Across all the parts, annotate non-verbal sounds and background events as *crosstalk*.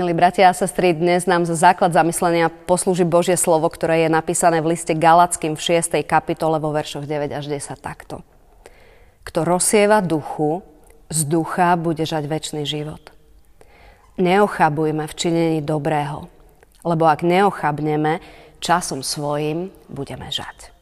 Milí bratia a sestry, dnes nám za základ zamyslenia poslúži Božie slovo, ktoré je napísané v liste Galackým v 6. kapitole vo veršoch 9 až 10 takto. Kto rozsieva duchu, z ducha bude žať väčší život. Neochabujme v činení dobrého, lebo ak neochabneme, časom svojim budeme žať.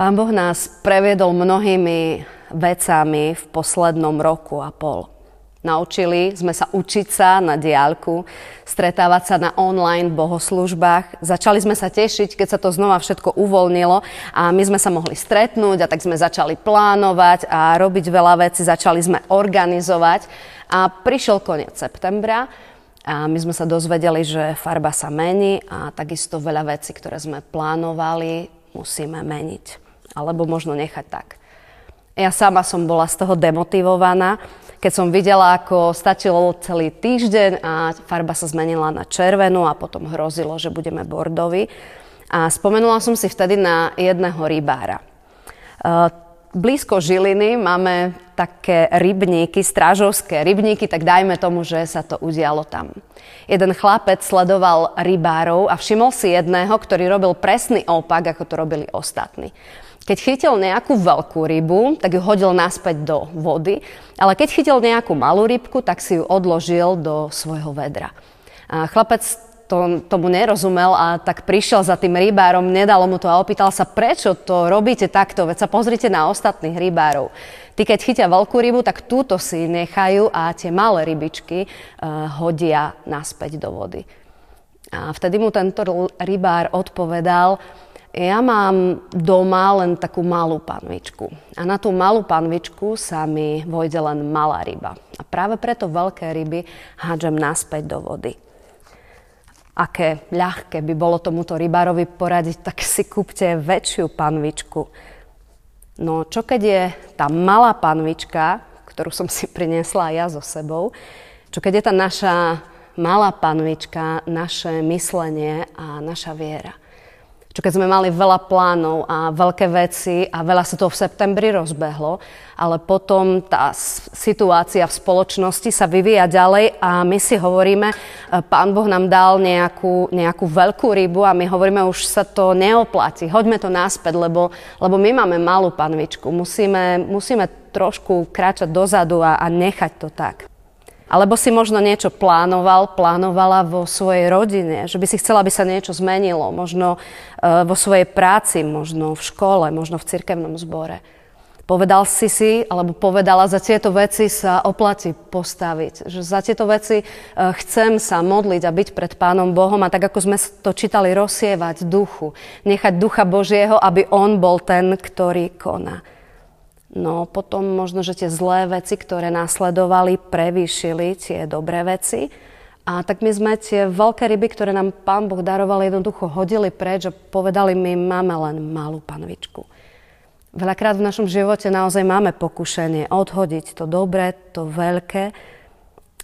Pán Boh nás previedol mnohými vecami v poslednom roku a pol. Naučili sme sa učiť sa na diálku, stretávať sa na online bohoslužbách. Začali sme sa tešiť, keď sa to znova všetko uvoľnilo a my sme sa mohli stretnúť a tak sme začali plánovať a robiť veľa vecí, začali sme organizovať a prišiel koniec septembra a my sme sa dozvedeli, že farba sa mení a takisto veľa vecí, ktoré sme plánovali, musíme meniť. Alebo možno nechať tak. Ja sama som bola z toho demotivovaná, keď som videla, ako stačilo celý týždeň a farba sa zmenila na červenú a potom hrozilo, že budeme bordovi. A spomenula som si vtedy na jedného rybára. E, blízko Žiliny máme také rybníky, strážovské rybníky, tak dajme tomu, že sa to udialo tam. Jeden chlapec sledoval rybárov a všimol si jedného, ktorý robil presný opak, ako to robili ostatní. Keď chytil nejakú veľkú rybu, tak ju hodil naspäť do vody, ale keď chytil nejakú malú rybku, tak si ju odložil do svojho vedra. A chlapec to, tomu nerozumel a tak prišiel za tým rybárom, nedalo mu to a opýtal sa, prečo to robíte takto, veď sa pozrite na ostatných rybárov. Tí, keď chytia veľkú rybu, tak túto si nechajú a tie malé rybičky uh, hodia naspäť do vody. A vtedy mu tento rybár odpovedal, ja mám doma len takú malú panvičku. A na tú malú panvičku sa mi vojde len malá ryba. A práve preto veľké ryby hádžem naspäť do vody. Aké ľahké by bolo tomuto rybárovi poradiť, tak si kúpte väčšiu panvičku. No čo keď je tá malá panvička, ktorú som si priniesla ja so sebou, čo keď je tá naša malá panvička, naše myslenie a naša viera. Čo keď sme mali veľa plánov a veľké veci a veľa sa toho v septembri rozbehlo, ale potom tá situácia v spoločnosti sa vyvíja ďalej a my si hovoríme, e, pán Boh nám dal nejakú, nejakú veľkú rybu a my hovoríme, už sa to neoplatí, hoďme to naspäť, lebo, lebo my máme malú panvičku, musíme, musíme trošku kráčať dozadu a, a nechať to tak. Alebo si možno niečo plánoval, plánovala vo svojej rodine, že by si chcela, aby sa niečo zmenilo, možno e, vo svojej práci, možno v škole, možno v cirkevnom zbore. Povedal si si, alebo povedala, za tieto veci sa oplatí postaviť. Že za tieto veci e, chcem sa modliť a byť pred Pánom Bohom a tak, ako sme to čítali, rozsievať duchu. Nechať ducha Božieho, aby On bol ten, ktorý koná. No potom možno, že tie zlé veci, ktoré následovali, prevýšili tie dobré veci. A tak my sme tie veľké ryby, ktoré nám Pán Boh daroval, jednoducho hodili preč a povedali my máme len malú panvičku. Veľakrát v našom živote naozaj máme pokušenie odhodiť to dobré, to veľké.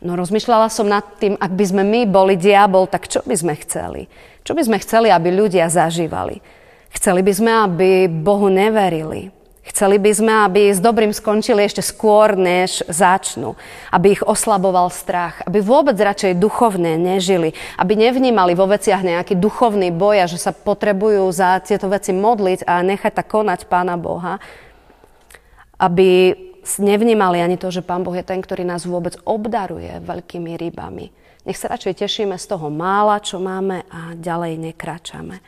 No rozmýšľala som nad tým, ak by sme my boli diabol, tak čo by sme chceli? Čo by sme chceli, aby ľudia zažívali? Chceli by sme, aby Bohu neverili, Chceli by sme, aby s dobrým skončili ešte skôr, než začnú. Aby ich oslaboval strach. Aby vôbec radšej duchovne nežili. Aby nevnímali vo veciach nejaký duchovný boj a že sa potrebujú za tieto veci modliť a nechať tak konať Pána Boha. Aby nevnímali ani to, že Pán Boh je ten, ktorý nás vôbec obdaruje veľkými rybami. Nech sa radšej tešíme z toho mála, čo máme a ďalej nekračame.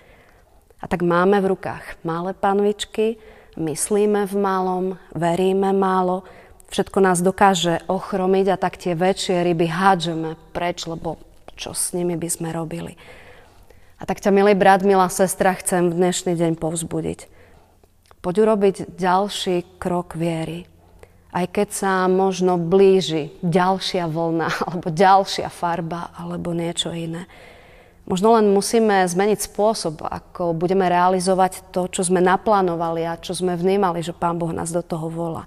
A tak máme v rukách malé panvičky, myslíme v malom, veríme málo, všetko nás dokáže ochromiť a tak tie väčšie ryby hádžeme preč, lebo čo s nimi by sme robili. A tak ťa, milý brat, milá sestra, chcem v dnešný deň povzbudiť. Poď urobiť ďalší krok viery. Aj keď sa možno blíži ďalšia vlna, *laughs* alebo ďalšia farba, alebo niečo iné. Možno len musíme zmeniť spôsob, ako budeme realizovať to, čo sme naplánovali a čo sme vnímali, že Pán Boh nás do toho volá.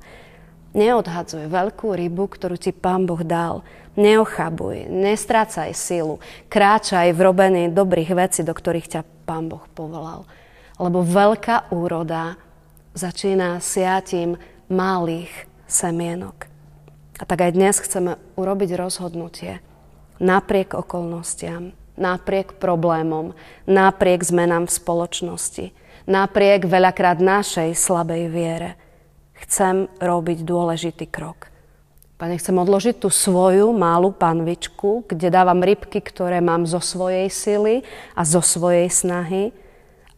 Neodhadzuj veľkú rybu, ktorú ti Pán Boh dal. Neochabuj, nestrácaj silu. Kráčaj v robení dobrých vecí, do ktorých ťa Pán Boh povolal. Lebo veľká úroda začína siatím malých semienok. A tak aj dnes chceme urobiť rozhodnutie napriek okolnostiam, napriek problémom, napriek zmenám v spoločnosti, napriek veľakrát našej slabej viere. Chcem robiť dôležitý krok. Pane, chcem odložiť tú svoju malú panvičku, kde dávam rybky, ktoré mám zo svojej sily a zo svojej snahy.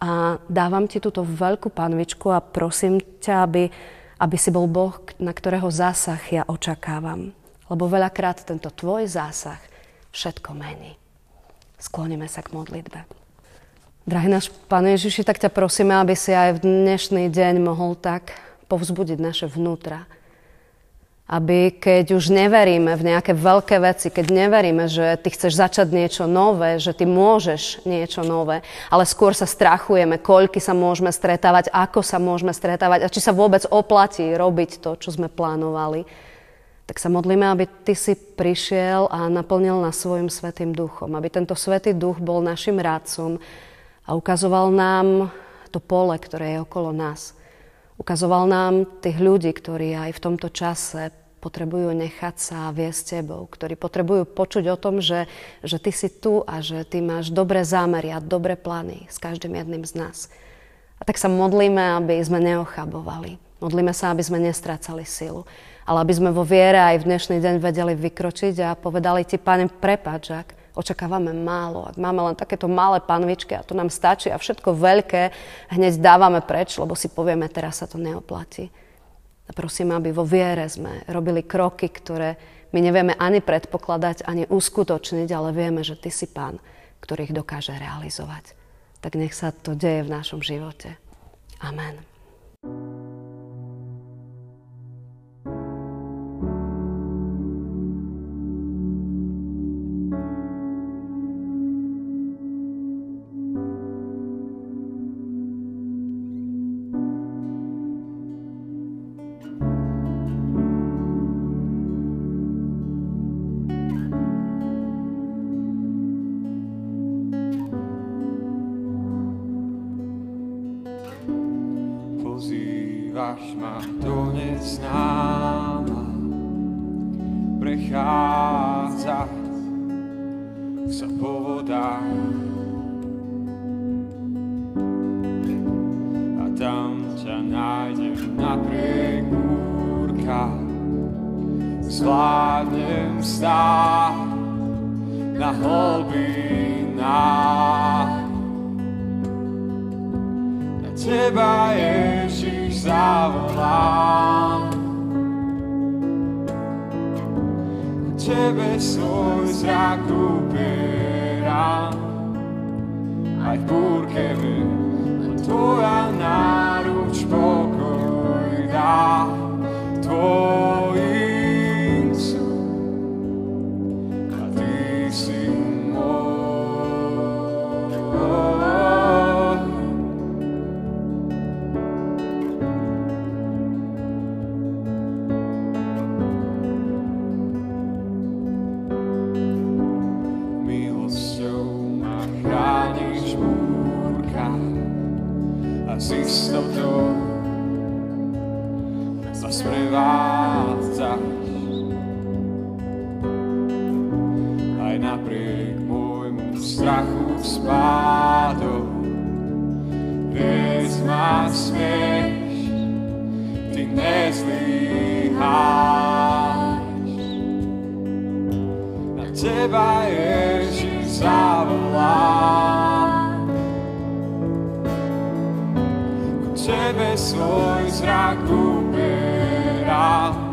A dávam ti túto veľkú panvičku a prosím ťa, aby, aby si bol Boh, na ktorého zásah ja očakávam. Lebo veľakrát tento tvoj zásah všetko mení. Skloníme sa k modlitbe. Drahý náš Pane Ježiši, tak ťa prosíme, aby si aj v dnešný deň mohol tak povzbudiť naše vnútra, aby keď už neveríme v nejaké veľké veci, keď neveríme, že ty chceš začať niečo nové, že ty môžeš niečo nové, ale skôr sa strachujeme, koľky sa môžeme stretávať, ako sa môžeme stretávať a či sa vôbec oplatí robiť to, čo sme plánovali, tak sa modlíme, aby ty si prišiel a naplnil nás svojim svetým duchom, aby tento svetý duch bol našim rádcom a ukazoval nám to pole, ktoré je okolo nás. Ukazoval nám tých ľudí, ktorí aj v tomto čase potrebujú nechať sa viesť tebou, ktorí potrebujú počuť o tom, že, že ty si tu a že ty máš dobré zámery a dobré plány s každým jedným z nás. A tak sa modlíme, aby sme neochabovali. Modlíme sa, aby sme nestrácali silu. Ale aby sme vo viere aj v dnešný deň vedeli vykročiť a povedali ti, Pane, prepáč, ak očakávame málo, ak máme len takéto malé panvičky a to nám stačí a všetko veľké hneď dávame preč, lebo si povieme, teraz sa to neoplatí. A prosím, aby vo viere sme robili kroky, ktoré my nevieme ani predpokladať, ani uskutočniť, ale vieme, že Ty si Pán, ktorý ich dokáže realizovať. Tak nech sa to deje v našom živote. Amen. Pozývaš ma neznáma, prechádza sa po vodách. A tam ťa nájdem napriek búrkach, zvládnem stáť na hlbinách. Na teba Ježiš zavolám. K tebe svoj zrak upieram. Aj v búrke len tvoja náruč strachu spádov, vieš ma smieš, ty nezlyháš. Na teba Ježiš zavolám. Ku tebe svoj zrak upieram.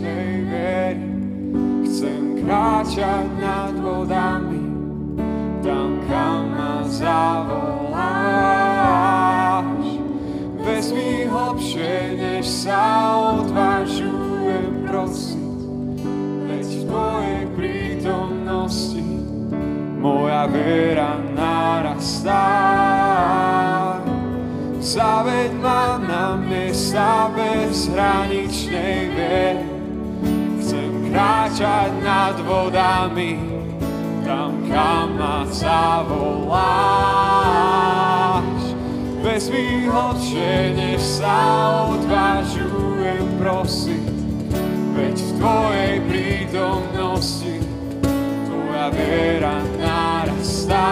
wiecznej wiery. Chcę kraczać nad wodami, tam kam nas zawolasz. Wezmij ho, przynieś sam, odważyłem prosty, lecz w Twojej przytomności moja wiera narasta. Zavedla na mesta bezhraničnej viery kráčať nad vodami, tam kam ma zavoláš. Vezmi hlbšie, než sa odvážujem prosiť, veď v Tvojej prítomnosti Tvoja viera narastá.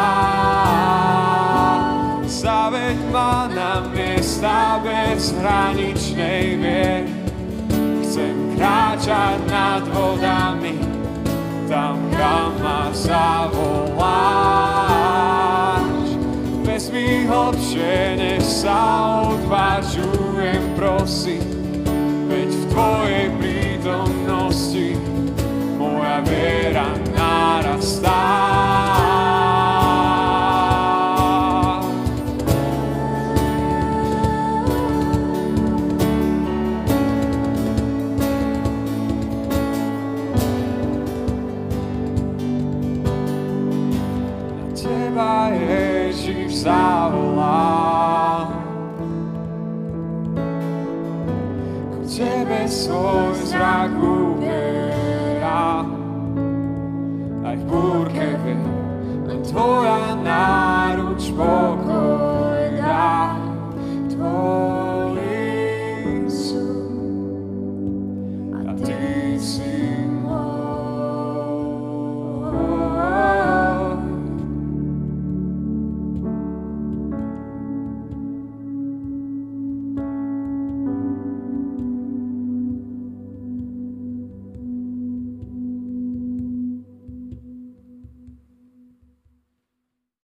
Zaveď ma na miesta bezhraničnej viery, kráčať nad vodami, tam, kam ma zavoláš. Vezmi hlbšie, než sa odvážujem prosiť, teba Ježiš zavolá. Ku tebe svoj zrak uverá, aj v búrke ve, len tvoja náruč Boh